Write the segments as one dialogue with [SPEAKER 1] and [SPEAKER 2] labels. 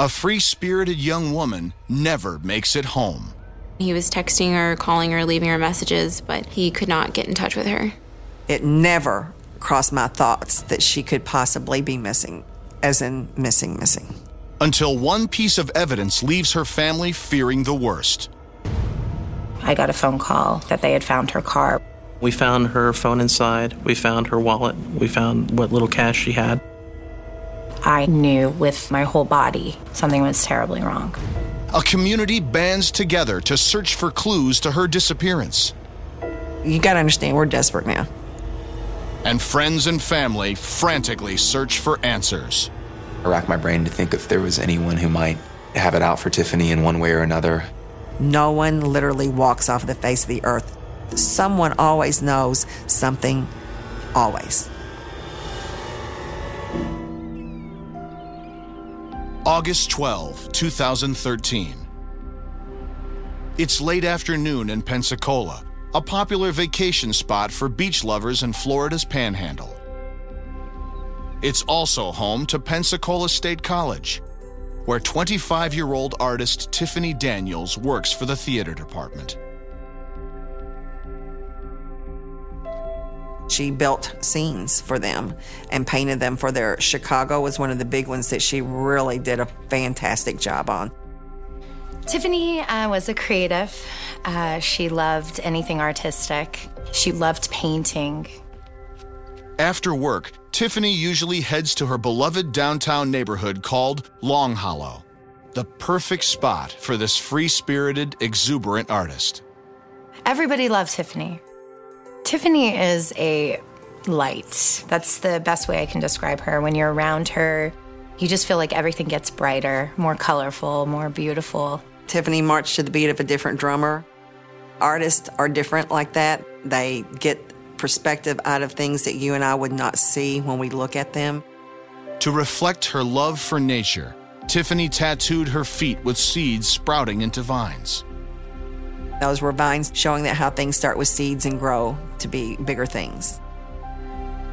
[SPEAKER 1] A free spirited young woman never makes it home.
[SPEAKER 2] He was texting her, calling her, leaving her messages, but he could not get in touch with her.
[SPEAKER 3] It never crossed my thoughts that she could possibly be missing, as in missing, missing.
[SPEAKER 1] Until one piece of evidence leaves her family fearing the worst.
[SPEAKER 4] I got a phone call that they had found her car.
[SPEAKER 5] We found her phone inside. We found her wallet. We found what little cash she had.
[SPEAKER 4] I knew with my whole body something was terribly wrong.
[SPEAKER 1] A community bands together to search for clues to her disappearance.
[SPEAKER 3] You got to understand, we're desperate now.
[SPEAKER 1] And friends and family frantically search for answers.
[SPEAKER 6] I racked my brain to think if there was anyone who might have it out for Tiffany in one way or another.
[SPEAKER 3] No one literally walks off the face of the earth. Someone always knows something, always.
[SPEAKER 1] August 12, 2013. It's late afternoon in Pensacola, a popular vacation spot for beach lovers in Florida's panhandle. It's also home to Pensacola State College, where 25 year old artist Tiffany Daniels works for the theater department.
[SPEAKER 3] She built scenes for them and painted them for their Chicago was one of the big ones that she really did a fantastic job on.
[SPEAKER 4] Tiffany uh, was a creative. Uh, she loved anything artistic. She loved painting.
[SPEAKER 1] After work, Tiffany usually heads to her beloved downtown neighborhood called Long Hollow, the perfect spot for this free spirited, exuberant artist.
[SPEAKER 4] Everybody loves Tiffany. Tiffany is a light. That's the best way I can describe her. When you're around her, you just feel like everything gets brighter, more colorful, more beautiful.
[SPEAKER 3] Tiffany marched to the beat of a different drummer. Artists are different like that. They get perspective out of things that you and I would not see when we look at them.
[SPEAKER 1] To reflect her love for nature, Tiffany tattooed her feet with seeds sprouting into vines.
[SPEAKER 3] Those were vines showing that how things start with seeds and grow to be bigger things.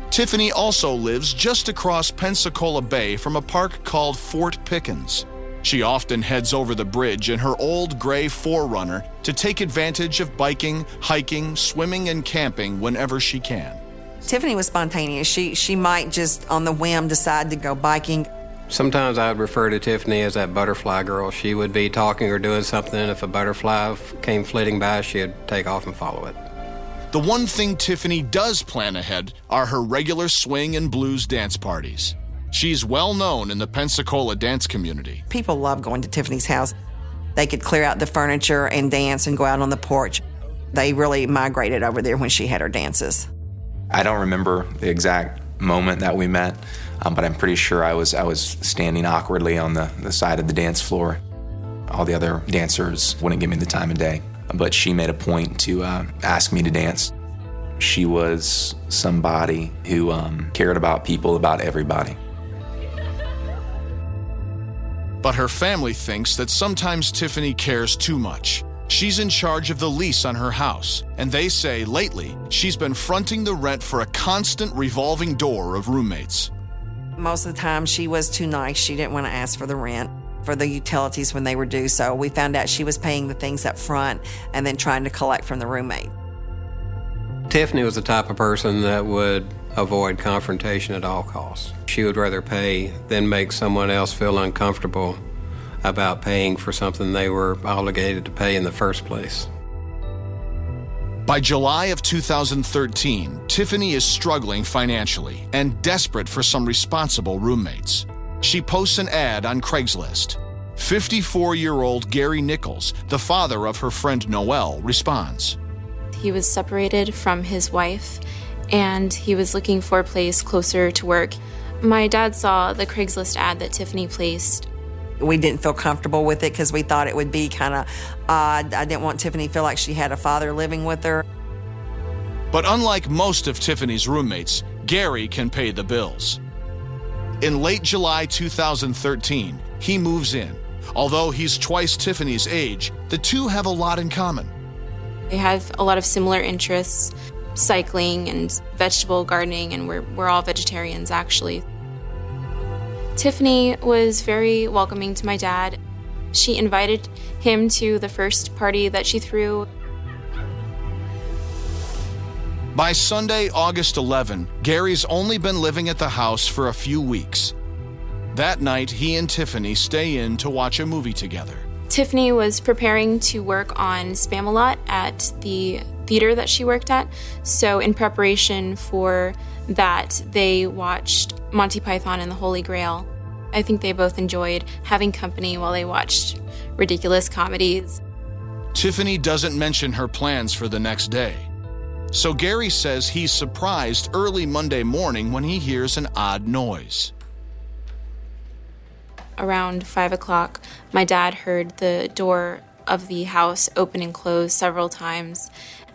[SPEAKER 1] Tiffany also lives just across Pensacola Bay from a park called Fort Pickens. She often heads over the bridge in her old gray 4Runner to take advantage of biking, hiking, swimming, and camping whenever she can.
[SPEAKER 3] Tiffany was spontaneous. She she might just on the whim decide to go biking.
[SPEAKER 7] Sometimes I would refer to Tiffany as that butterfly girl. She would be talking or doing something, and if a butterfly came flitting by, she'd take off and follow it.
[SPEAKER 1] The one thing Tiffany does plan ahead are her regular swing and blues dance parties. She's well known in the Pensacola dance community.
[SPEAKER 3] People love going to Tiffany's house. They could clear out the furniture and dance and go out on the porch. They really migrated over there when she had her dances.
[SPEAKER 6] I don't remember the exact moment that we met, um, but I'm pretty sure I was I was standing awkwardly on the, the side of the dance floor. All the other dancers wouldn't give me the time of day, but she made a point to uh, ask me to dance. She was somebody who um, cared about people, about everybody.
[SPEAKER 1] But her family thinks that sometimes Tiffany cares too much. She's in charge of the lease on her house, and they say lately she's been fronting the rent for a constant revolving door of roommates.
[SPEAKER 3] Most of the time, she was too nice. She didn't want to ask for the rent, for the utilities when they were due. So we found out she was paying the things up front and then trying to collect from the roommate.
[SPEAKER 7] Tiffany was the type of person that would avoid confrontation at all costs. She would rather pay than make someone else feel uncomfortable about paying for something they were obligated to pay in the first place.
[SPEAKER 1] By July of 2013, Tiffany is struggling financially and desperate for some responsible roommates. She posts an ad on Craigslist. 54 year old Gary Nichols, the father of her friend Noelle, responds.
[SPEAKER 2] He was separated from his wife and he was looking for a place closer to work. My dad saw the Craigslist ad that Tiffany placed.
[SPEAKER 3] We didn't feel comfortable with it because we thought it would be kind of odd. I didn't want Tiffany to feel like she had a father living with her.
[SPEAKER 1] But unlike most of Tiffany's roommates, Gary can pay the bills. In late July 2013, he moves in. Although he's twice Tiffany's age, the two have a lot in common.
[SPEAKER 2] They have a lot of similar interests cycling and vegetable gardening, and we're, we're all vegetarians actually. Tiffany was very welcoming to my dad. She invited him to the first party that she threw.
[SPEAKER 1] By Sunday, August 11, Gary's only been living at the house for a few weeks. That night, he and Tiffany stay in to watch a movie together.
[SPEAKER 2] Tiffany was preparing to work on Spamalot at the theater that she worked at. So, in preparation for that, they watched Monty Python and the Holy Grail. I think they both enjoyed having company while they watched ridiculous comedies.
[SPEAKER 1] Tiffany doesn't mention her plans for the next day. So Gary says he's surprised early Monday morning when he hears an odd noise.
[SPEAKER 2] Around 5 o'clock, my dad heard the door of the house open and close several times,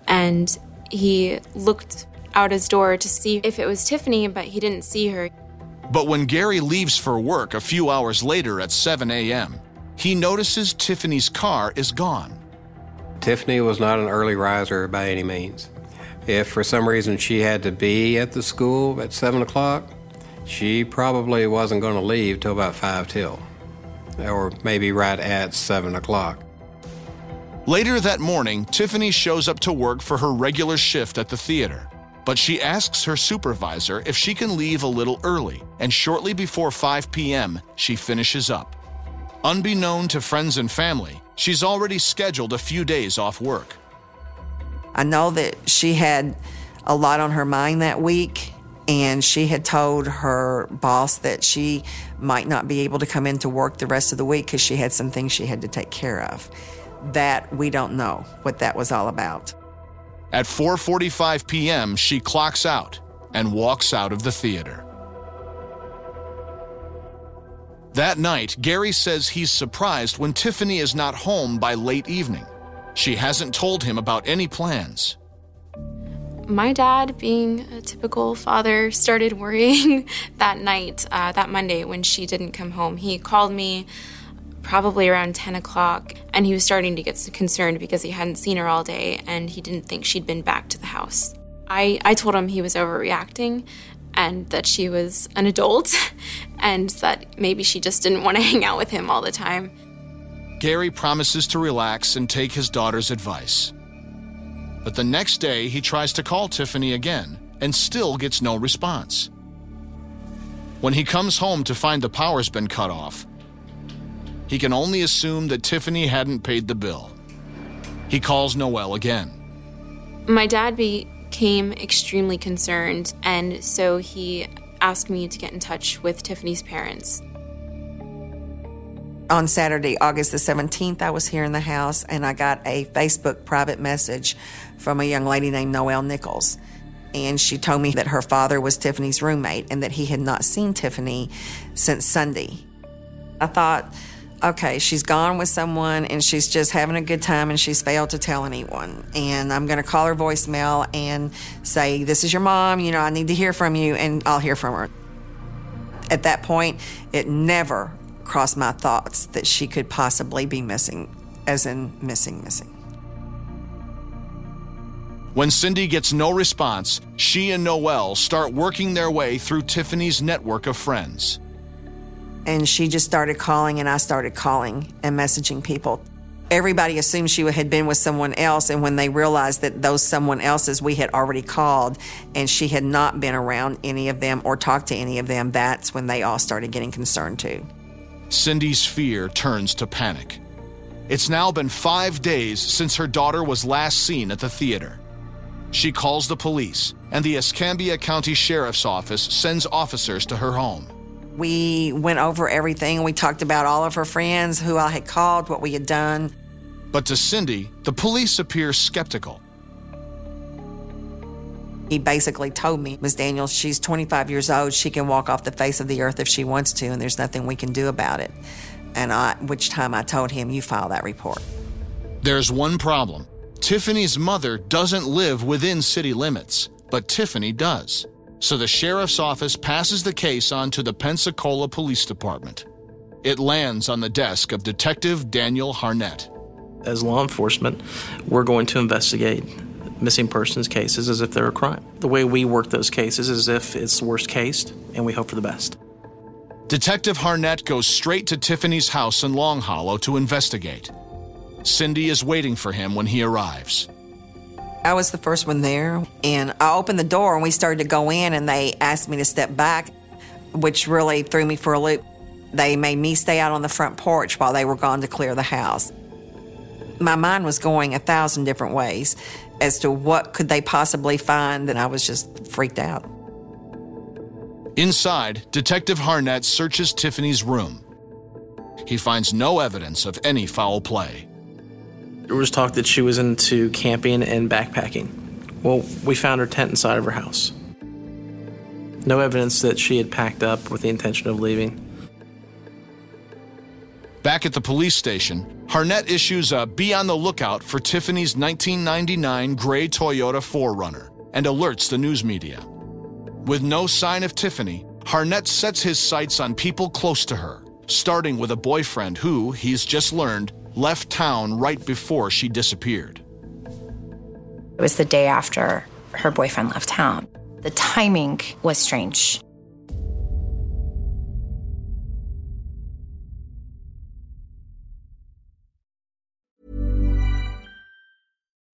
[SPEAKER 2] and he looked out his door to see if it was Tiffany, but he didn't see her.
[SPEAKER 1] But when Gary leaves for work a few hours later at 7 a.m., he notices Tiffany's car is gone.
[SPEAKER 7] Tiffany was not an early riser by any means. If for some reason she had to be at the school at 7 o'clock, she probably wasn't going to leave till about 5 till, or maybe right at 7 o'clock.
[SPEAKER 1] Later that morning, Tiffany shows up to work for her regular shift at the theater. But she asks her supervisor if she can leave a little early, and shortly before 5 p.m., she finishes up. Unbeknown to friends and family, she's already scheduled a few days off work.
[SPEAKER 3] I know that she had a lot on her mind that week, and she had told her boss that she might not be able to come into work the rest of the week because she had some things she had to take care of. That we don't know what that was all about.
[SPEAKER 1] At 4:45 p.m., she clocks out and walks out of the theater. That night, Gary says he's surprised when Tiffany is not home by late evening. She hasn't told him about any plans.
[SPEAKER 2] My dad, being a typical father, started worrying that night, uh, that Monday, when she didn't come home. He called me probably around 10 o'clock, and he was starting to get concerned because he hadn't seen her all day and he didn't think she'd been back to the house. I, I told him he was overreacting and that she was an adult and that maybe she just didn't want to hang out with him all the time.
[SPEAKER 1] Gary promises to relax and take his daughter's advice. But the next day, he tries to call Tiffany again and still gets no response. When he comes home to find the power's been cut off, he can only assume that Tiffany hadn't paid the bill. He calls Noelle again.
[SPEAKER 2] My dad became extremely concerned, and so he asked me to get in touch with Tiffany's parents.
[SPEAKER 3] On Saturday, August the 17th, I was here in the house and I got a Facebook private message from a young lady named Noelle Nichols. And she told me that her father was Tiffany's roommate and that he had not seen Tiffany since Sunday. I thought, okay, she's gone with someone and she's just having a good time and she's failed to tell anyone. And I'm going to call her voicemail and say, This is your mom, you know, I need to hear from you, and I'll hear from her. At that point, it never crossed my thoughts that she could possibly be missing, as in missing, missing.
[SPEAKER 1] When Cindy gets no response, she and Noelle start working their way through Tiffany's network of friends.
[SPEAKER 3] And she just started calling, and I started calling and messaging people. Everybody assumed she had been with someone else, and when they realized that those someone else's we had already called and she had not been around any of them or talked to any of them, that's when they all started getting concerned too.
[SPEAKER 1] Cindy's fear turns to panic. It's now been five days since her daughter was last seen at the theater. She calls the police, and the Escambia County Sheriff's Office sends officers to her home.
[SPEAKER 3] We went over everything. We talked about all of her friends, who I had called, what we had done.
[SPEAKER 1] But to Cindy, the police appear skeptical.
[SPEAKER 3] He basically told me, Ms. Daniels, she's 25 years old. She can walk off the face of the earth if she wants to, and there's nothing we can do about it. And I, which time I told him, you file that report.
[SPEAKER 1] There's one problem. Tiffany's mother doesn't live within city limits, but Tiffany does. So the sheriff's office passes the case on to the Pensacola Police Department. It lands on the desk of Detective Daniel Harnett.
[SPEAKER 5] As law enforcement, we're going to investigate missing persons cases as if they're a crime. The way we work those cases is if it's the worst case, and we hope for the best.
[SPEAKER 1] Detective Harnett goes straight to Tiffany's house in Long Hollow to investigate. Cindy is waiting for him when he arrives.
[SPEAKER 3] I was the first one there, and I opened the door and we started to go in, and they asked me to step back, which really threw me for a loop. They made me stay out on the front porch while they were gone to clear the house. My mind was going a thousand different ways as to what could they possibly find, and I was just freaked out.
[SPEAKER 1] Inside, Detective Harnett searches Tiffany's room. He finds no evidence of any foul play.
[SPEAKER 5] There was talk that she was into camping and backpacking. Well, we found her tent inside of her house. No evidence that she had packed up with the intention of leaving.
[SPEAKER 1] Back at the police station, Harnett issues a be on the lookout for Tiffany's 1999 gray Toyota 4Runner and alerts the news media. With no sign of Tiffany, Harnett sets his sights on people close to her, starting with a boyfriend who, he's just learned, left town right before she disappeared.
[SPEAKER 4] It was the day after her boyfriend left town. The timing was strange.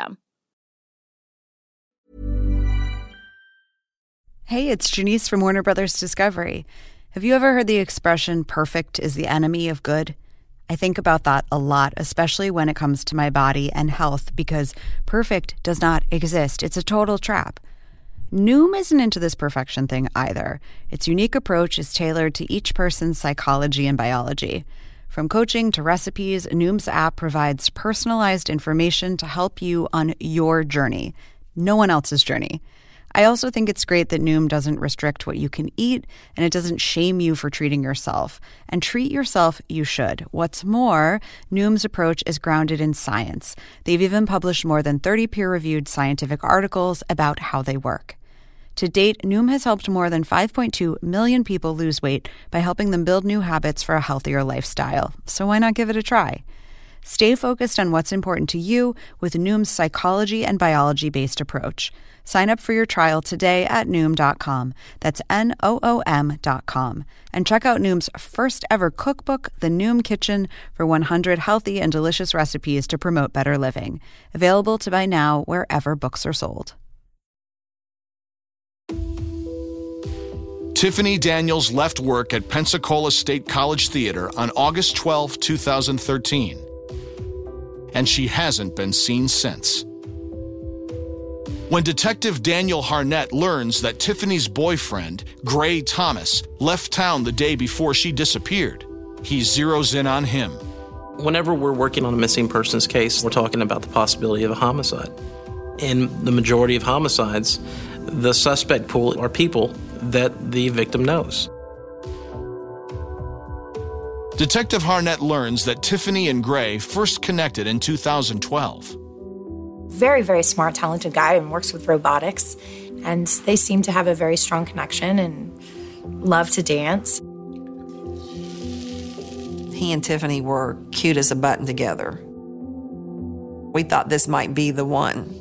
[SPEAKER 8] system.
[SPEAKER 9] Hey, it's Janice from Warner Brothers Discovery. Have you ever heard the expression perfect is the enemy of good? I think about that a lot, especially when it comes to my body and health, because perfect does not exist. It's a total trap. Noom isn't into this perfection thing either. Its unique approach is tailored to each person's psychology and biology. From coaching to recipes, Noom's app provides personalized information to help you on your journey, no one else's journey. I also think it's great that Noom doesn't restrict what you can eat and it doesn't shame you for treating yourself. And treat yourself, you should. What's more, Noom's approach is grounded in science. They've even published more than 30 peer reviewed scientific articles about how they work. To date, Noom has helped more than 5.2 million people lose weight by helping them build new habits for a healthier lifestyle. So why not give it a try? Stay focused on what's important to you with Noom's psychology and biology based approach. Sign up for your trial today at Noom.com. That's N O O M.com. And check out Noom's first ever cookbook, The Noom Kitchen, for 100 healthy and delicious recipes to promote better living. Available to buy now wherever books are sold.
[SPEAKER 1] Tiffany Daniels left work at Pensacola State College Theater on August 12, 2013, and she hasn't been seen since. When Detective Daniel Harnett learns that Tiffany's boyfriend, Gray Thomas, left town the day before she disappeared, he zeroes in on him.
[SPEAKER 5] Whenever we're working on a missing persons case, we're talking about the possibility of a homicide. In the majority of homicides, the suspect pool are people that the victim knows.
[SPEAKER 1] Detective Harnett learns that Tiffany and Gray first connected in 2012.
[SPEAKER 4] Very, very smart, talented guy and works with robotics. And they seem to have a very strong connection and love to dance.
[SPEAKER 3] He and Tiffany were cute as a button together. We thought this might be the one.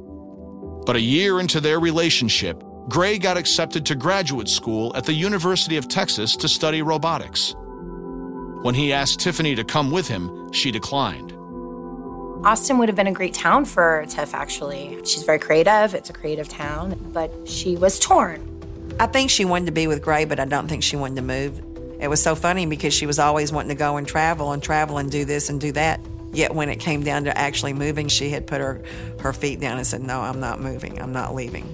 [SPEAKER 1] But a year into their relationship, Gray got accepted to graduate school at the University of Texas to study robotics. When he asked Tiffany to come with him, she declined.
[SPEAKER 4] Austin would have been a great town for Tiff, actually. She's very creative, it's a creative town, but she was torn.
[SPEAKER 3] I think she wanted to be with Gray, but I don't think she wanted to move. It was so funny because she was always wanting to go and travel and travel and do this and do that. Yet when it came down to actually moving, she had put her, her feet down and said, No, I'm not moving. I'm not leaving.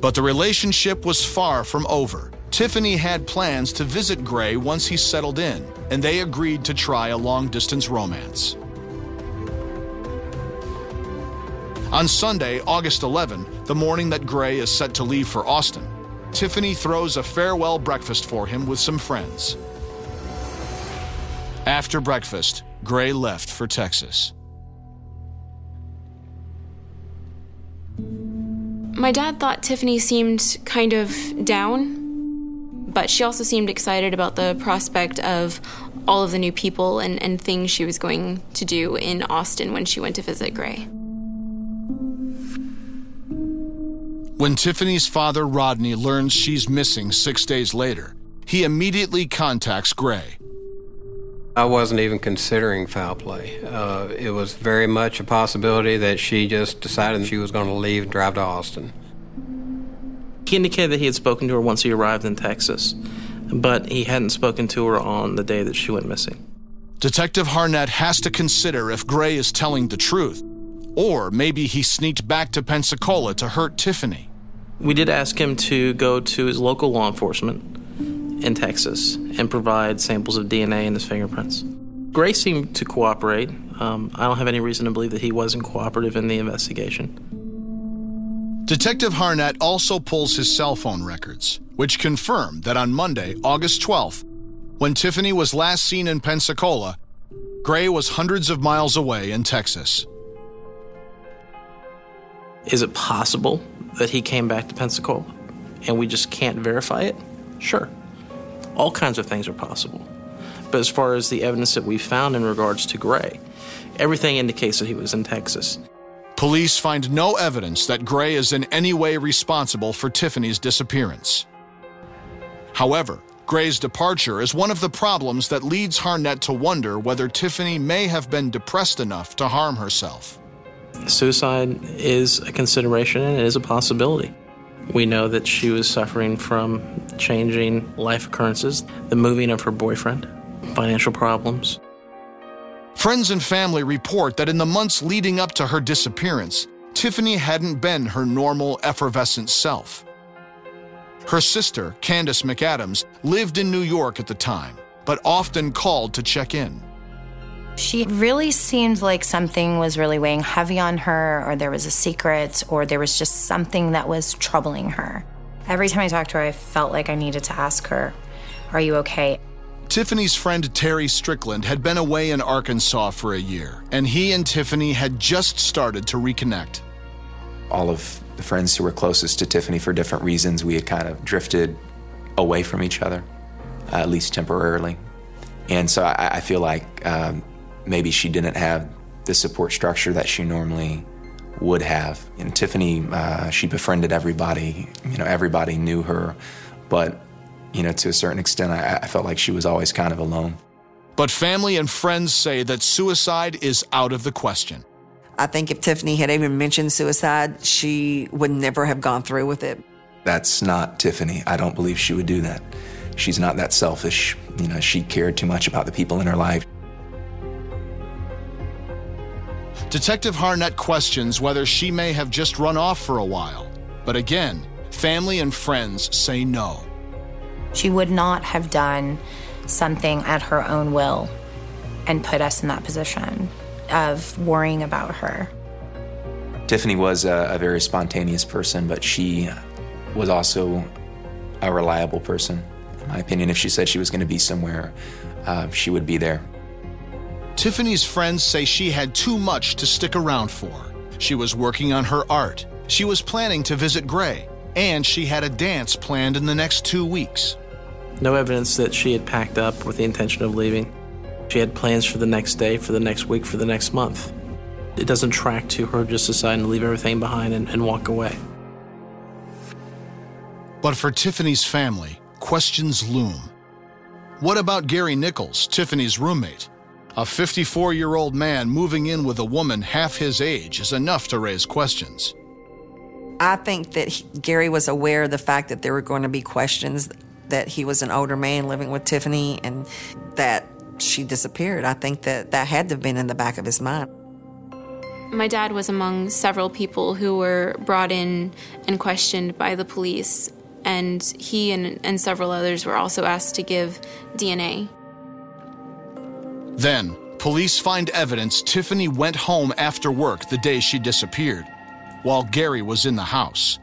[SPEAKER 1] But the relationship was far from over. Tiffany had plans to visit Gray once he settled in, and they agreed to try a long distance romance. On Sunday, August 11, the morning that Gray is set to leave for Austin, Tiffany throws a farewell breakfast for him with some friends. After breakfast, Gray left for Texas.
[SPEAKER 2] My dad thought Tiffany seemed kind of down, but she also seemed excited about the prospect of all of the new people and, and things she was going to do in Austin when she went to visit Gray.
[SPEAKER 1] When Tiffany's father, Rodney, learns she's missing six days later, he immediately contacts Gray.
[SPEAKER 7] I wasn't even considering foul play. Uh, it was very much a possibility that she just decided she was going to leave and drive to Austin.
[SPEAKER 5] He indicated that he had spoken to her once he arrived in Texas, but he hadn't spoken to her on the day that she went missing.
[SPEAKER 1] Detective Harnett has to consider if Gray is telling the truth, or maybe he sneaked back to Pensacola to hurt Tiffany.
[SPEAKER 5] We did ask him to go to his local law enforcement in Texas and provide samples of DNA and his fingerprints. Gray seemed to cooperate. Um, I don't have any reason to believe that he wasn't cooperative in the investigation.
[SPEAKER 1] Detective Harnett also pulls his cell phone records, which confirm that on Monday, August 12th, when Tiffany was last seen in Pensacola, Gray was hundreds of miles away in Texas.
[SPEAKER 5] Is it possible that he came back to Pensacola and we just can't verify it? Sure. All kinds of things are possible. But as far as the evidence that we found in regards to Gray, everything indicates that he was in Texas.
[SPEAKER 1] Police find no evidence that Gray is in any way responsible for Tiffany's disappearance. However, Gray's departure is one of the problems that leads Harnett to wonder whether Tiffany may have been depressed enough to harm herself.
[SPEAKER 5] Suicide is a consideration and it is a possibility. We know that she was suffering from changing life occurrences, the moving of her boyfriend, financial problems.
[SPEAKER 1] Friends and family report that in the months leading up to her disappearance, Tiffany hadn't been her normal, effervescent self. Her sister, Candace McAdams, lived in New York at the time, but often called to check in.
[SPEAKER 4] She really seemed like something was really weighing heavy on her, or there was a secret, or there was just something that was troubling her. Every time I talked to her, I felt like I needed to ask her, Are you okay?
[SPEAKER 1] Tiffany's friend Terry Strickland had been away in Arkansas for a year, and he and Tiffany had just started to reconnect.
[SPEAKER 6] All of the friends who were closest to Tiffany for different reasons, we had kind of drifted away from each other, uh, at least temporarily. And so I, I feel like um, maybe she didn't have the support structure that she normally would have. And Tiffany, uh, she befriended everybody. You know, everybody knew her, but you know, to a certain extent, I, I felt like she was always kind of alone.
[SPEAKER 1] But family and friends say that suicide is out of the question.
[SPEAKER 3] I think if Tiffany had even mentioned suicide, she would never have gone through with it.
[SPEAKER 6] That's not Tiffany. I don't believe she would do that. She's not that selfish. You know, she cared too much about the people in her life.
[SPEAKER 1] Detective Harnett questions whether she may have just run off for a while. But again, family and friends say no.
[SPEAKER 4] She would not have done something at her own will and put us in that position of worrying about her.
[SPEAKER 6] Tiffany was a, a very spontaneous person, but she was also a reliable person. In my opinion, if she said she was going to be somewhere, uh, she would be there.
[SPEAKER 1] Tiffany's friends say she had too much to stick around for. She was working on her art, she was planning to visit Gray, and she had a dance planned in the next two weeks.
[SPEAKER 5] No evidence that she had packed up with the intention of leaving. She had plans for the next day, for the next week, for the next month. It doesn't track to her just deciding to leave everything behind and, and walk away.
[SPEAKER 1] But for Tiffany's family, questions loom. What about Gary Nichols, Tiffany's roommate? A 54 year old man moving in with a woman half his age is enough to raise questions.
[SPEAKER 3] I think that he, Gary was aware of the fact that there were going to be questions that he was an older man living with Tiffany and that she disappeared. I think that that had to have been in the back of his mind.
[SPEAKER 2] My dad was among several people who were brought in and questioned by the police, and he and, and several others were also asked to give DNA.
[SPEAKER 1] Then, police find evidence Tiffany went home after work the day she disappeared, while Gary was in the house.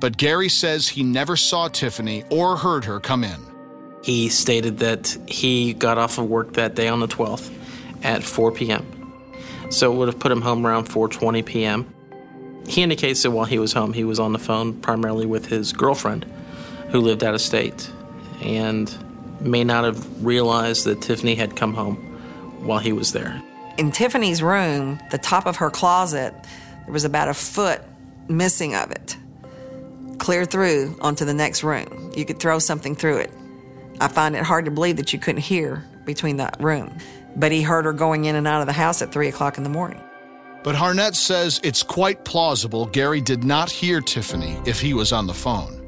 [SPEAKER 1] But Gary says he never saw Tiffany or heard her come in.
[SPEAKER 5] He stated that he got off of work that day on the 12th at 4 p.m. So it would have put him home around 4:20 p.m. He indicates that while he was home, he was on the phone primarily with his girlfriend, who lived out of state, and may not have realized that Tiffany had come home while he was there.
[SPEAKER 3] In Tiffany's room, the top of her closet, there was about a foot missing of it, clear through onto the next room. You could throw something through it. I find it hard to believe that you couldn't hear between that room. But he heard her going in and out of the house at 3 o'clock in the morning.
[SPEAKER 1] But Harnett says it's quite plausible Gary did not hear Tiffany if he was on the phone.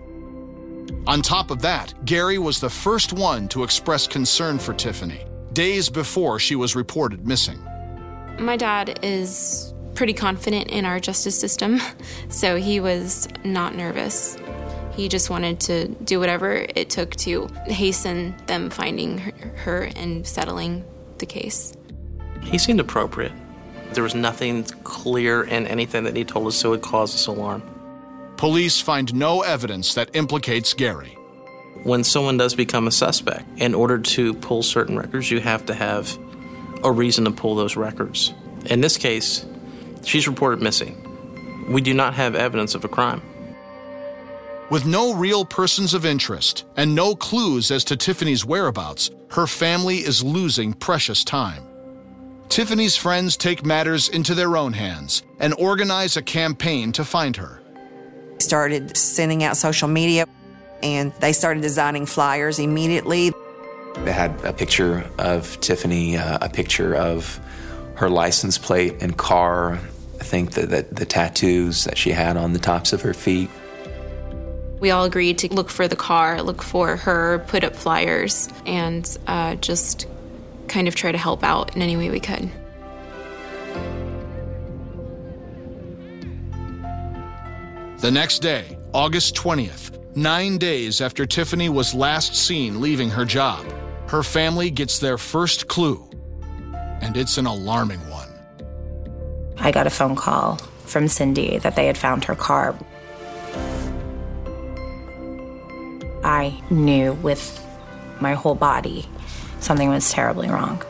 [SPEAKER 1] On top of that, Gary was the first one to express concern for Tiffany, days before she was reported missing.
[SPEAKER 2] My dad is pretty confident in our justice system, so he was not nervous. He just wanted to do whatever it took to hasten them finding her and settling the case.
[SPEAKER 5] He seemed appropriate. There was nothing clear in anything that he told us that would cause us alarm.
[SPEAKER 1] Police find no evidence that implicates Gary.
[SPEAKER 5] When someone does become a suspect, in order to pull certain records, you have to have a reason to pull those records. In this case, she's reported missing. We do not have evidence of a crime.
[SPEAKER 1] With no real persons of interest and no clues as to Tiffany's whereabouts, her family is losing precious time. Tiffany's friends take matters into their own hands and organize a campaign to find her.
[SPEAKER 3] Started sending out social media and they started designing flyers immediately.
[SPEAKER 6] They had a picture of Tiffany, uh, a picture of her license plate and car. I think that the, the tattoos that she had on the tops of her feet.
[SPEAKER 2] We all agreed to look for the car, look for her, put up flyers, and uh, just kind of try to help out in any way we could.
[SPEAKER 1] The next day, August 20th, nine days after Tiffany was last seen leaving her job, her family gets their first clue. and it's an alarming one.
[SPEAKER 4] I got a phone call from Cindy that they had found her car. I knew with my whole body something was terribly wrong.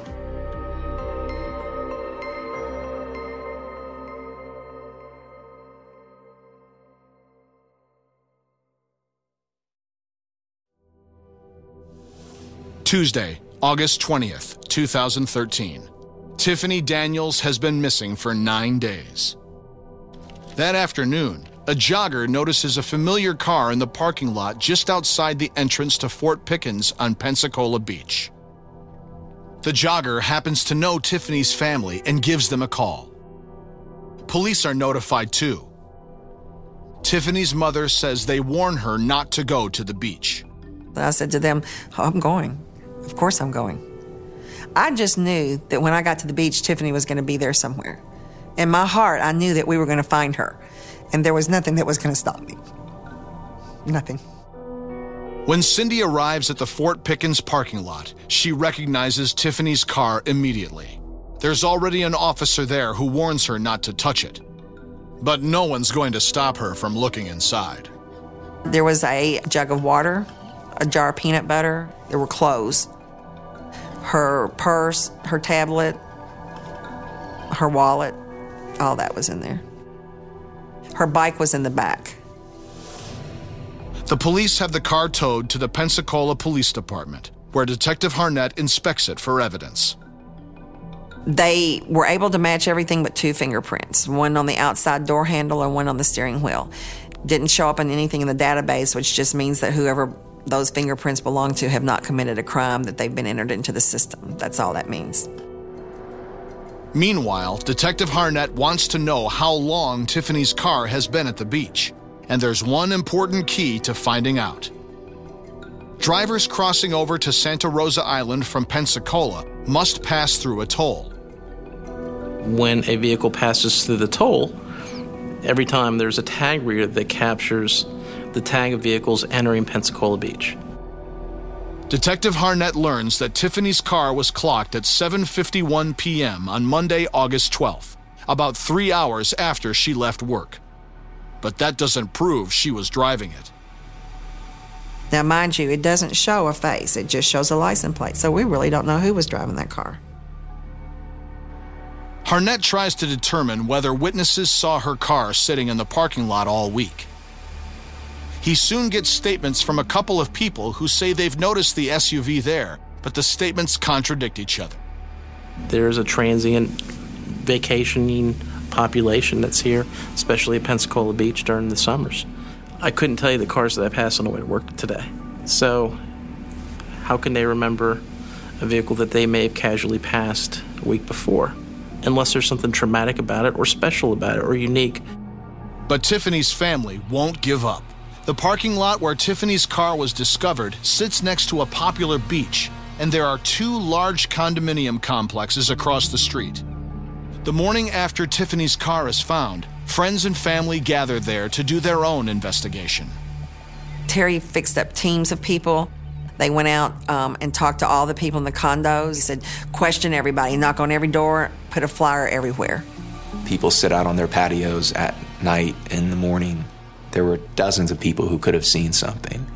[SPEAKER 1] Tuesday, August 20th, 2013. Tiffany Daniels has been missing for nine days. That afternoon, a jogger notices a familiar car in the parking lot just outside the entrance to Fort Pickens on Pensacola Beach. The jogger happens to know Tiffany's family and gives them a call. Police are notified too. Tiffany's mother says they warn her not to go to the beach.
[SPEAKER 3] I said to them, oh, I'm going. Of course I'm going. I just knew that when I got to the beach, Tiffany was going to be there somewhere. In my heart, I knew that we were going to find her, and there was nothing that was going to stop me. Nothing.
[SPEAKER 1] When Cindy arrives at the Fort Pickens parking lot, she recognizes Tiffany's car immediately. There's already an officer there who warns her not to touch it. But no one's going to stop her from looking inside.
[SPEAKER 3] There was a jug of water, a jar of peanut butter, there were clothes, her purse, her tablet, her wallet, all that was in there. Her bike was in the back.
[SPEAKER 1] The police have the car towed to the Pensacola Police Department, where Detective Harnett inspects it for evidence.
[SPEAKER 3] They were able to match everything but two fingerprints one on the outside door handle and one on the steering wheel. Didn't show up on anything in the database, which just means that whoever those fingerprints belong to have not committed a crime, that they've been entered into the system. That's all that means.
[SPEAKER 1] Meanwhile, Detective Harnett wants to know how long Tiffany's car has been at the beach, and there's one important key to finding out. Drivers crossing over to Santa Rosa Island from Pensacola must pass through a toll.
[SPEAKER 5] When a vehicle passes through the toll, every time there's a tag reader that captures the tag of vehicles entering Pensacola Beach.
[SPEAKER 1] Detective Harnett learns that Tiffany's car was clocked at 7:51 p.m. on Monday, August 12th, about 3 hours after she left work. But that doesn't prove she was driving it.
[SPEAKER 3] Now, mind you, it doesn't show a face, it just shows a license plate, so we really don't know who was driving that car.
[SPEAKER 1] Harnett tries to determine whether witnesses saw her car sitting in the parking lot all week. He soon gets statements from a couple of people who say they've noticed the SUV there, but the statements contradict each other.
[SPEAKER 5] There's a transient vacationing population that's here, especially at Pensacola Beach during the summers. I couldn't tell you the cars that I passed on the way to work today. So, how can they remember a vehicle that they may have casually passed a week before? Unless there's something traumatic about it, or special about it, or unique.
[SPEAKER 1] But Tiffany's family won't give up. The parking lot where Tiffany's car was discovered sits next to a popular beach, and there are two large condominium complexes across the street. The morning after Tiffany's car is found, friends and family gather there to do their own investigation.
[SPEAKER 3] Terry fixed up teams of people. They went out um, and talked to all the people in the condos. He said, question everybody, knock on every door, put a flyer everywhere.
[SPEAKER 6] People sit out on their patios at night, in the morning, there were dozens of people who could have seen something.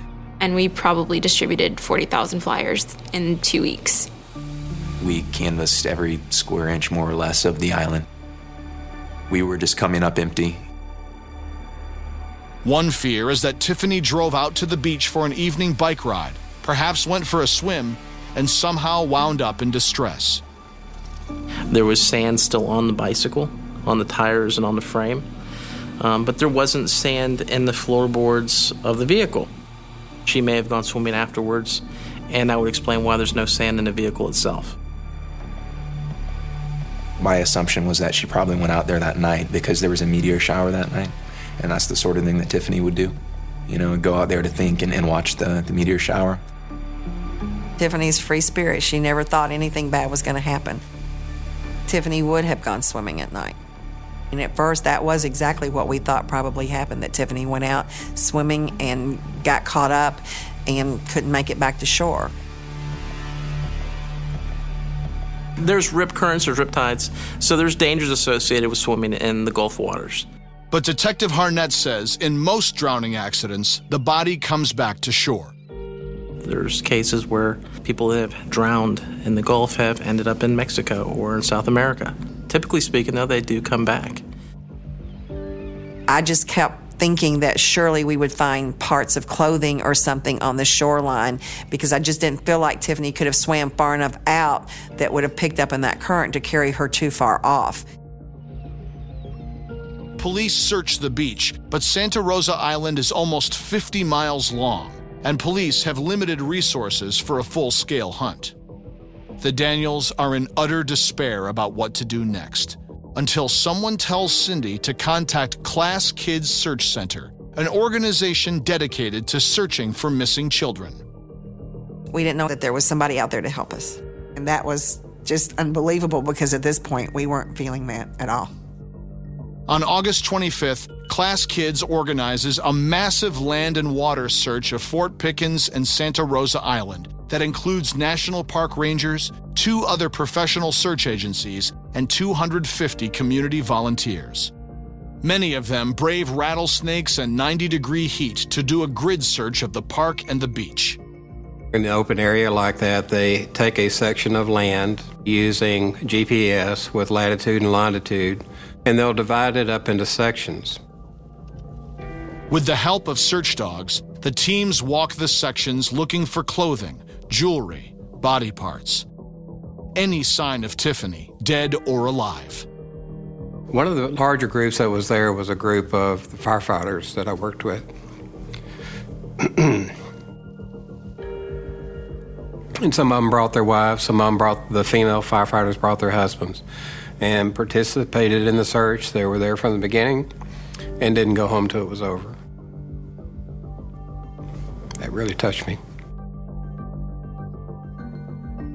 [SPEAKER 2] And we probably distributed 40,000 flyers in two weeks.
[SPEAKER 6] We canvassed every square inch, more or less, of the island. We were just coming up empty.
[SPEAKER 1] One fear is that Tiffany drove out to the beach for an evening bike ride, perhaps went for a swim, and somehow wound up in distress.
[SPEAKER 5] There was sand still on the bicycle, on the tires, and on the frame um, but there wasn't sand in the floorboards of the vehicle. She may have gone swimming afterwards, and that would explain why there's no sand in the vehicle itself.
[SPEAKER 6] My assumption was that she probably went out there that night because there was a meteor shower that night, and that's the sort of thing that Tiffany would do. You know, go out there to think and, and watch the, the meteor shower.
[SPEAKER 3] Tiffany's free spirit. She never thought anything bad was going to happen. Tiffany would have gone swimming at night. And at first, that was exactly what we thought probably happened that Tiffany went out swimming and got caught up and couldn't make it back to shore.
[SPEAKER 5] There's rip currents, there's rip tides, so there's dangers associated with swimming in the Gulf waters.
[SPEAKER 1] But Detective Harnett says in most drowning accidents, the body comes back to shore.
[SPEAKER 5] There's cases where people that have drowned in the Gulf have ended up in Mexico or in South America. Typically speaking, though, they do come back.
[SPEAKER 3] I just kept thinking that surely we would find parts of clothing or something on the shoreline because I just didn't feel like Tiffany could have swam far enough out that would have picked up in that current to carry her too far off.
[SPEAKER 1] Police search the beach, but Santa Rosa Island is almost 50 miles long, and police have limited resources for a full scale hunt. The Daniels are in utter despair about what to do next until someone tells Cindy to contact Klaas Kids Search Center, an organization dedicated to searching for missing children.
[SPEAKER 3] We didn't know that there was somebody out there to help us. And that was just unbelievable because at this point we weren't feeling that at all.
[SPEAKER 1] On August 25th, Klaas Kids organizes a massive land and water search of Fort Pickens and Santa Rosa Island that includes National Park Rangers, two other professional search agencies, and 250 community volunteers. Many of them brave rattlesnakes and 90 degree heat to do a grid search of the park and the beach.
[SPEAKER 7] In an open area like that, they take a section of land using GPS with latitude and longitude, and they'll divide it up into sections.
[SPEAKER 1] With the help of search dogs, the teams walk the sections looking for clothing, jewelry, body parts. Any sign of Tiffany, dead or alive.
[SPEAKER 7] One of the larger groups that was there was a group of the firefighters that I worked with. and some of them brought their wives, some of them brought the female firefighters brought their husbands and participated in the search. They were there from the beginning and didn't go home till it was over. That really touched me.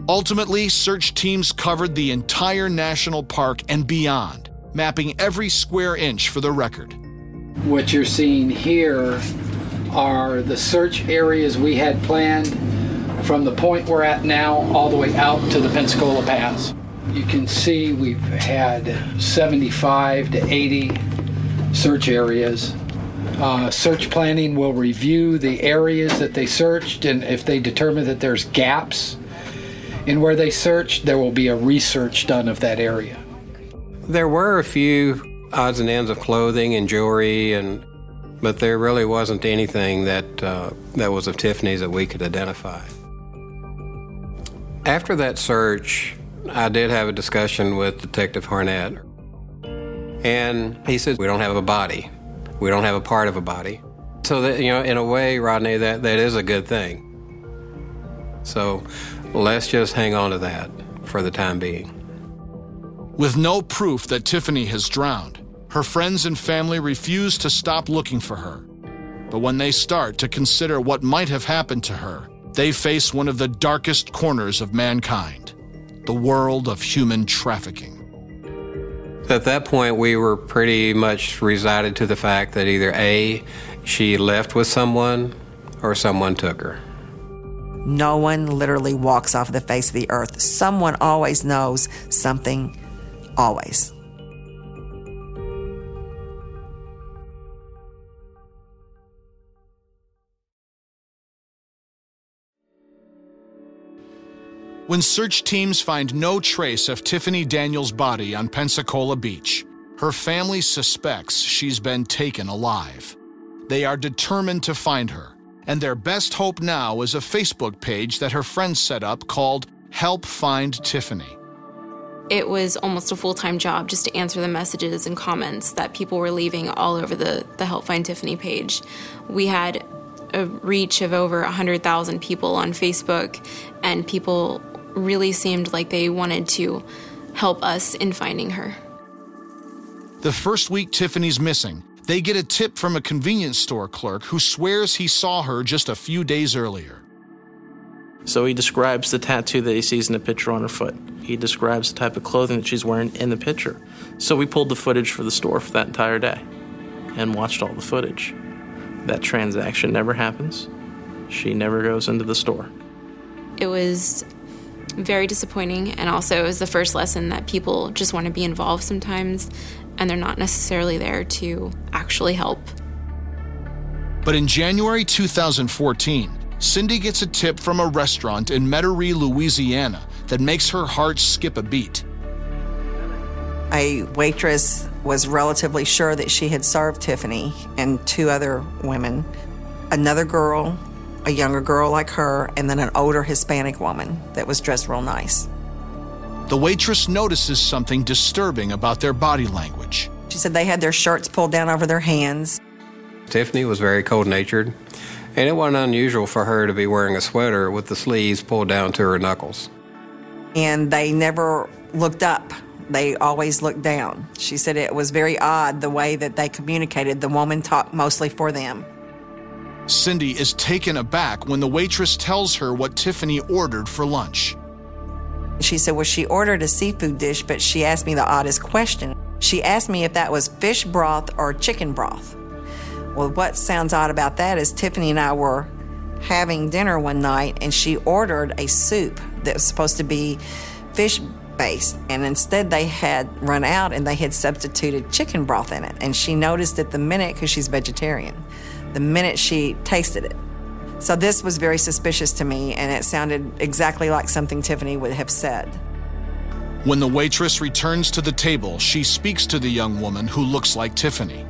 [SPEAKER 1] Ultimately, search teams covered the entire national park and beyond, mapping every square inch for the record.
[SPEAKER 10] What you're seeing here are the search areas we had planned from the point we're at now all the way out to the Pensacola Pass. You can see we've had 75 to 80 search areas. Uh, search planning will review the areas that they searched, and if they determine that there's gaps in where they searched, there will be a research done of that area.
[SPEAKER 7] There were a few odds and ends of clothing and jewelry, and but there really wasn't anything that uh, that was of Tiffany's that we could identify. After that search, I did have a discussion with Detective Harnett, and he said we don't have a body, we don't have a part of a body. So that you know, in a way, Rodney, that that is a good thing. So let's just hang on to that for the time being.
[SPEAKER 1] With no proof that Tiffany has drowned, her friends and family refuse to stop looking for her. But when they start to consider what might have happened to her, they face one of the darkest corners of mankind the world of human trafficking.
[SPEAKER 7] At that point, we were pretty much resided to the fact that either A, she left with someone, or someone took her.
[SPEAKER 3] No one literally walks off the face of the earth. Someone always knows something, always.
[SPEAKER 1] When search teams find no trace of Tiffany Daniels' body on Pensacola Beach, her family suspects she's been taken alive. They are determined to find her, and their best hope now is a Facebook page that her friends set up called Help Find Tiffany.
[SPEAKER 2] It was almost a full time job just to answer the messages and comments that people were leaving all over the, the Help Find Tiffany page. We had a reach of over 100,000 people on Facebook, and people really seemed like they wanted to help us in finding her.
[SPEAKER 1] The first week Tiffany's missing, they get a tip from a convenience store clerk who swears he saw her just a few days earlier.
[SPEAKER 5] So he describes the tattoo that he sees in the picture on her foot. He describes the type of clothing that she's wearing in the picture. So we pulled the footage for the store for that entire day and watched all the footage. That transaction never happens. She never goes into the store.
[SPEAKER 2] It was Very disappointing, and also it was the first lesson that people just want to be involved sometimes, and they're not necessarily there to actually help.
[SPEAKER 1] But in January 2014, Cindy gets a tip from a restaurant in Metairie, Louisiana that makes her heart skip a beat.
[SPEAKER 3] A waitress was relatively sure that she had served Tiffany and two other women, another girl, a younger girl like her, and then an older Hispanic woman that was dressed real nice.
[SPEAKER 1] The waitress notices something disturbing about their body language.
[SPEAKER 3] She said they had their shirts pulled down over their hands.
[SPEAKER 7] Tiffany was very cold natured, and it wasn't unusual for her to be wearing a sweater with the sleeves pulled down to her knuckles.
[SPEAKER 3] And they never looked up they always looked down. She said it was very odd the way that they communicated. The woman talked mostly for them.
[SPEAKER 1] Cindy is taken aback when the waitress tells her what Tiffany ordered for lunch.
[SPEAKER 3] She said, Well, she ordered a seafood dish, but she asked me the oddest question. She asked me if that was fish broth or chicken broth. Well, what sounds odd about that is Tiffany and I were having dinner one night and she ordered a soup that was supposed to be fish based, and instead they had run out and they had substituted chicken broth in it. And she noticed it the minute, because she's vegetarian, the minute she tasted it. So this was very suspicious to me, and it sounded exactly like something Tiffany would have said.
[SPEAKER 1] When the waitress returns to the table, she speaks to the young woman who looks like Tiffany.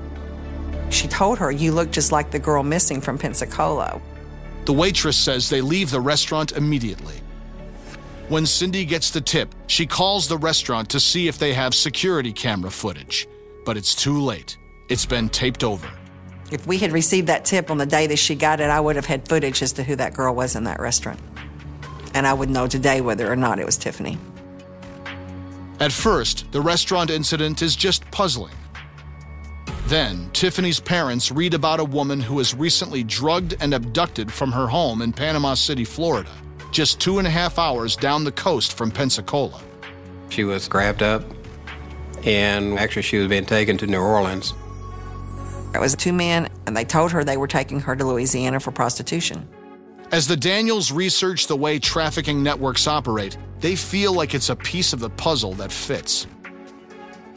[SPEAKER 3] She told her, You look just like the girl missing from Pensacola.
[SPEAKER 1] The waitress says they leave the restaurant immediately. When Cindy gets the tip, she calls the restaurant to see if they have security camera footage. But it's too late. It's been taped over.
[SPEAKER 3] If we had received that tip on the day that she got it, I would have had footage as to who that girl was in that restaurant. And I would know today whether or not it was Tiffany.
[SPEAKER 1] At first, the restaurant incident is just puzzling. Then, Tiffany's parents read about a woman who was recently drugged and abducted from her home in Panama City, Florida just two and a half hours down the coast from Pensacola.
[SPEAKER 7] She was grabbed up, and actually, she was being taken to New Orleans.
[SPEAKER 3] It was two men, and they told her they were taking her to Louisiana for prostitution.
[SPEAKER 1] As the Daniels research the way trafficking networks operate, they feel like it's a piece of the puzzle that fits.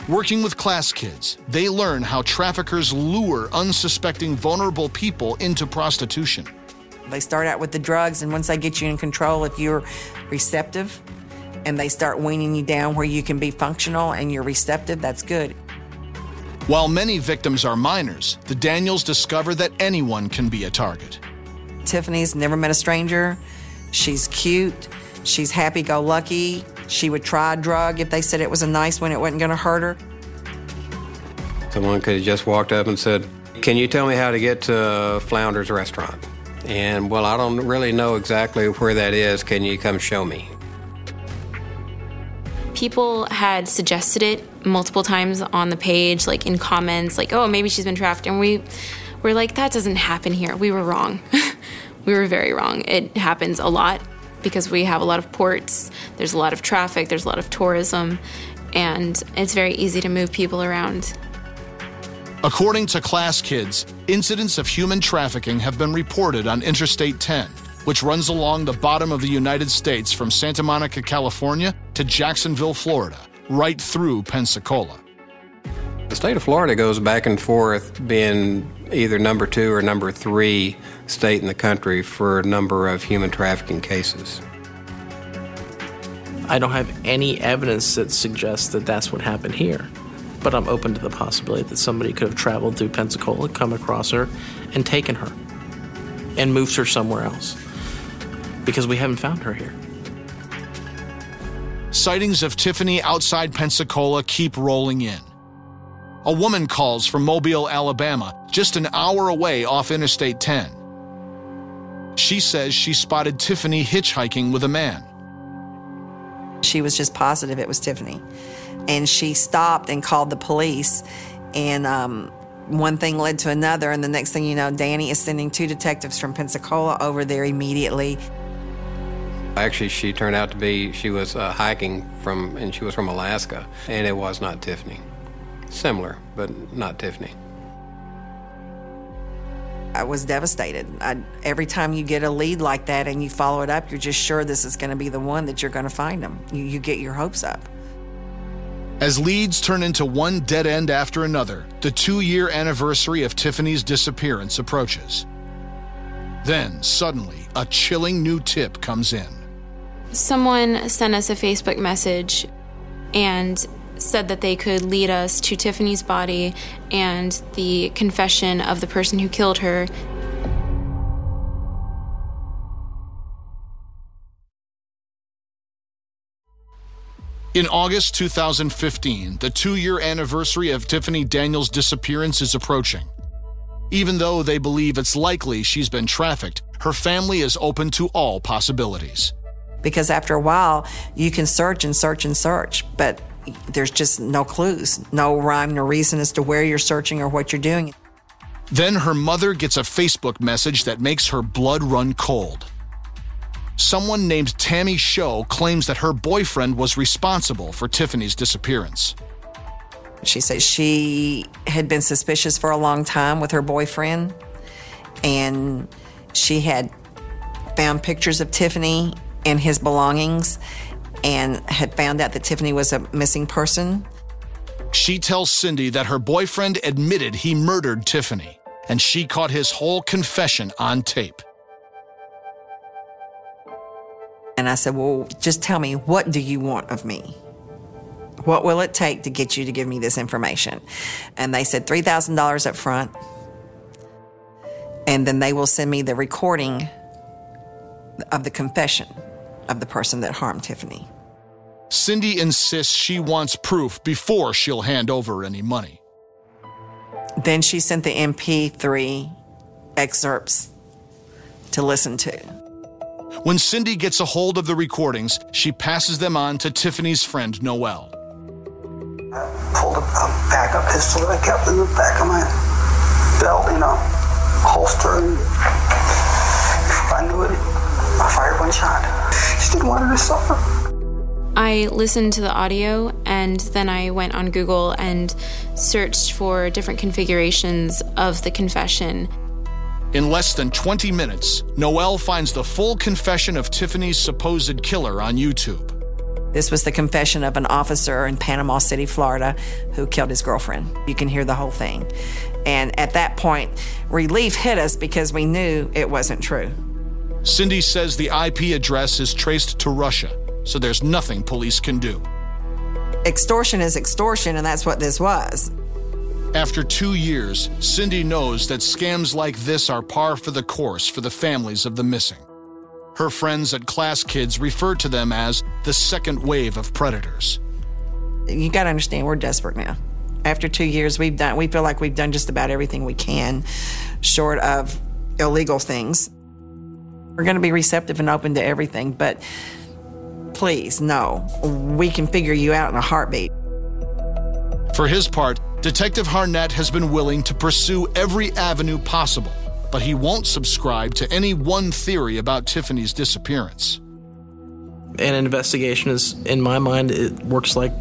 [SPEAKER 1] Working with Klaas Kids, they learn how traffickers lure unsuspecting vulnerable people into prostitution.
[SPEAKER 3] They start out with the drugs, and once they get you in control, if you're receptive and they start weaning you down where you can be functional and you're receptive, that's good.
[SPEAKER 1] While many victims are minors, the Daniels discover that anyone can be a target.
[SPEAKER 3] Tiffany's never met a stranger. She's cute. She's happy go lucky. She would try a drug if they said it was a nice one, it wasn't going to hurt her.
[SPEAKER 7] Someone could have just walked up and said, Can you tell me how to get to Flounder's restaurant? And well, I don't really know exactly where that is. Can you come show me?
[SPEAKER 2] People had suggested it multiple times on the page, like in comments, like, oh, maybe she's been trafficked. And we were like, that doesn't happen here. We were wrong. we were very wrong. It happens a lot because we have a lot of ports, there's a lot of traffic, there's a lot of tourism, and it's very easy to move people around.
[SPEAKER 1] According to Klaas Kids, incidents of human trafficking have been reported on Interstate 10, which runs along the bottom of the United States from Santa Monica, California to Jacksonville, Florida, right through Pensacola.
[SPEAKER 7] The state of Florida goes back and forth being either number two or number three state in the country for a number of human trafficking cases.
[SPEAKER 5] I don't have any evidence that suggests that that's what happened here but I'm open to the possibility that somebody could have traveled through Pensacola, come across her, and taken her and moved her somewhere else because we haven't found her here.
[SPEAKER 1] Sightings of Tiffany outside Pensacola keep rolling in. A woman calls from Mobile, Alabama, just an hour away off Interstate 10. She says she spotted Tiffany hitchhiking with a man.
[SPEAKER 3] She was just positive it was Tiffany and she stopped and called the police. And um, one thing led to another, and the next thing you know, Danny is sending two detectives from Pensacola over there immediately.
[SPEAKER 7] Actually, she turned out to be, she was uh, hiking from, and she was from Alaska, and it was not Tiffany. Similar, but not Tiffany.
[SPEAKER 3] I was devastated. I, every time you get a lead like that and you follow it up, you're just sure this is going to be the one that you're going to find them. You, you get your hopes up.
[SPEAKER 1] As leads turn into one dead end after another, the two year anniversary of Tiffany's disappearance approaches. Then, suddenly, a chilling new tip comes in.
[SPEAKER 2] Someone sent us a Facebook message and said that they could lead us to Tiffany's body and the confession of the person who killed her.
[SPEAKER 1] In August 2015, the two year anniversary of Tiffany Daniels' disappearance is approaching. Even though they believe it's likely she's been trafficked, her family is open to all possibilities.
[SPEAKER 3] Because after a while, you can search and search and search, but there's just no clues, no rhyme, no reason as to where you're searching or what you're doing.
[SPEAKER 1] Then her mother gets a Facebook message that makes her blood run cold. Someone named Tammy Show claims that her boyfriend was responsible for Tiffany's disappearance.
[SPEAKER 3] She says she had been suspicious for a long time with her boyfriend, and she had found pictures of Tiffany and his belongings and had found out that Tiffany was a missing person.
[SPEAKER 1] She tells Cindy that her boyfriend admitted he murdered Tiffany, and she caught his whole confession on tape.
[SPEAKER 3] And I said, Well, just tell me, what do you want of me? What will it take to get you to give me this information? And they said $3,000 up front. And then they will send me the recording of the confession of the person that harmed Tiffany.
[SPEAKER 1] Cindy insists she wants proof before she'll hand over any money.
[SPEAKER 3] Then she sent the MP3 excerpts to listen to.
[SPEAKER 1] When Cindy gets a hold of the recordings, she passes them on to Tiffany's friend Noelle.
[SPEAKER 11] I pulled a, a backup pistol that I kept in the back of my belt, you know, holster, and if I knew it, I fired one shot. Just didn't want her to suffer.
[SPEAKER 2] I listened to the audio and then I went on Google and searched for different configurations of the confession.
[SPEAKER 1] In less than 20 minutes, Noelle finds the full confession of Tiffany's supposed killer on YouTube.
[SPEAKER 3] This was the confession of an officer in Panama City, Florida, who killed his girlfriend. You can hear the whole thing. And at that point, relief hit us because we knew it wasn't true.
[SPEAKER 1] Cindy says the IP address is traced to Russia so there's nothing police can do.
[SPEAKER 3] Extortion is extortion, and that's what this was.
[SPEAKER 1] After two years, Cindy knows that scams like this are par for the course for the families of the missing. Her friends at Klaas Kids refer to them as the second wave of predators.
[SPEAKER 3] You got to understand, we're desperate now. After two years, we've done. We feel like we've done just about everything we can, short of illegal things. We're going to be receptive and open to everything, but Please, no. We can figure you out in a heartbeat.
[SPEAKER 1] For his part, Detective Harnett has been willing to pursue every avenue possible, but he won't subscribe to any one theory about Tiffany's disappearance.
[SPEAKER 5] An investigation is, in my mind, it works like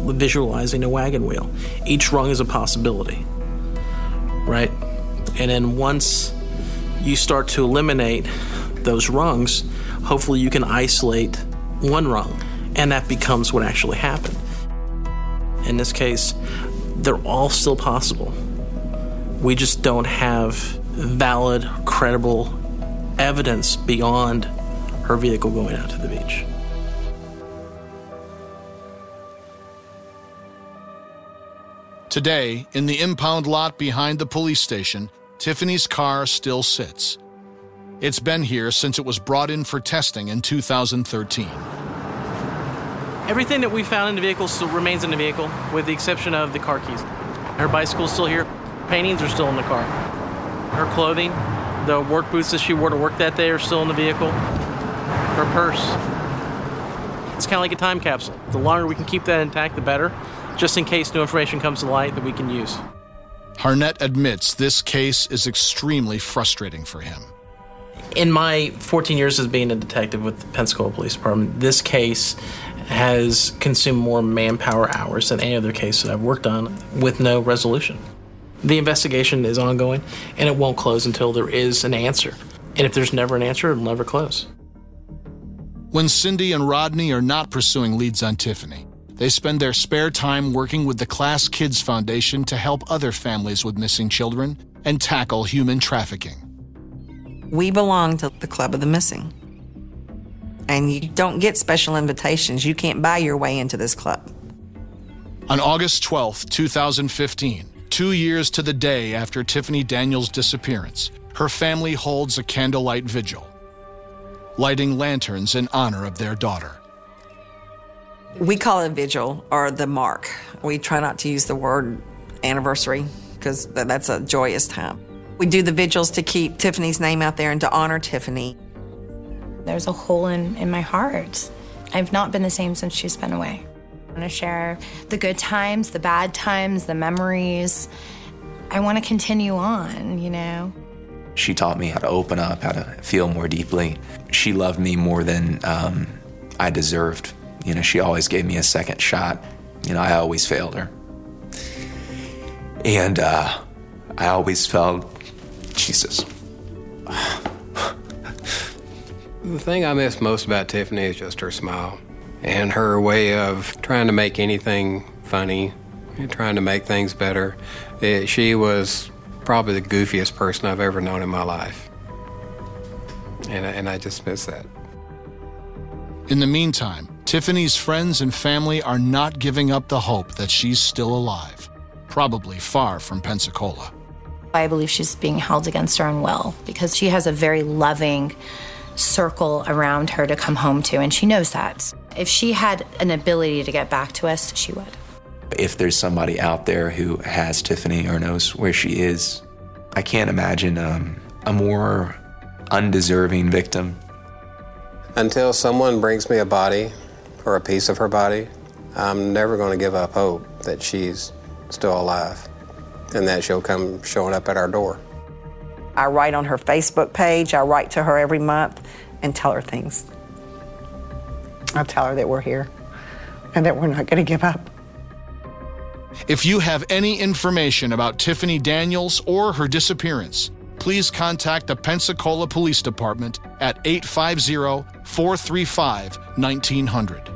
[SPEAKER 5] visualizing a wagon wheel. Each rung is a possibility, right? And then once you start to eliminate those rungs, hopefully you can isolate one rung, and that becomes what actually happened. In this case, they're all still possible. We just don't have valid, credible evidence beyond her vehicle going out to the beach.
[SPEAKER 1] Today, in the impound lot behind the police station, Tiffany's car still sits. It's been here since it was brought in for testing in 2013.
[SPEAKER 5] Everything that we found in the vehicle still remains in the vehicle, with the exception of the car keys. Her bicycle's still here. Paintings are still in the car. Her clothing, the work boots that she wore to work that day are still in the vehicle. Her purse. It's kind of like a time capsule. The longer we can keep that intact, the better, just in case new information comes to light that we can use.
[SPEAKER 1] Harnett admits this case is extremely frustrating for him
[SPEAKER 5] in my 14 years as being a detective with the Pensacola Police Department, this case has consumed more manpower hours than any other case that I've worked on with no resolution. The investigation is ongoing, and it won't close until there is an answer. And if there's never an answer, it'll never close.
[SPEAKER 1] When Cindy and Rodney are not pursuing leads on Tiffany, they spend their spare time working with the Klaas Kids Foundation to help other families with missing children and tackle human trafficking.
[SPEAKER 3] We belong to the Club of the Missing. And you don't get special invitations. You can't buy your way into this club.
[SPEAKER 1] On August 12, 2015, two years to the day after Tiffany Daniels' disappearance, her family holds a candlelight vigil, lighting lanterns in honor of their daughter.
[SPEAKER 3] We call it a vigil or the mark. We try not to use the word anniversary because that's a joyous time. We do the vigils to keep Tiffany's name out there and to honor Tiffany.
[SPEAKER 4] There's a hole in, in my heart. I've not been the same since she's been away. I want to share the good times, the bad times, the memories. I want to continue on, you know.
[SPEAKER 6] She taught me how to open up, how to feel more deeply. She loved me more than um, I deserved. You know, she always gave me a second shot. You know, I always failed her. And uh, I always felt, Jesus.
[SPEAKER 7] the thing I miss most about Tiffany is just her smile and her way of trying to make anything funny, and trying to make things better. It, she was probably the goofiest person I've ever known in my life. And, and I just miss that.
[SPEAKER 1] In the meantime, Tiffany's friends and family are not giving up the hope that she's still alive, probably far from Pensacola.
[SPEAKER 4] I believe she's being held against her own will because she has a very loving circle around her to come home to, and she knows that. If she had an ability to get back to us, she would.
[SPEAKER 6] If there's somebody out there who has Tiffany or knows where she is, I can't imagine um, a more undeserving victim.
[SPEAKER 7] Until someone brings me a body or a piece of her body, I'm never going to give up hope that she's still alive and that she'll come showing up at our door.
[SPEAKER 3] I write on her Facebook page, I write to her every month and tell her things. I tell her that we're here and that we're not going to give up.
[SPEAKER 1] If you have any information about Tiffany Daniels or her disappearance, please contact the Pensacola Police Department at 850 435 1900.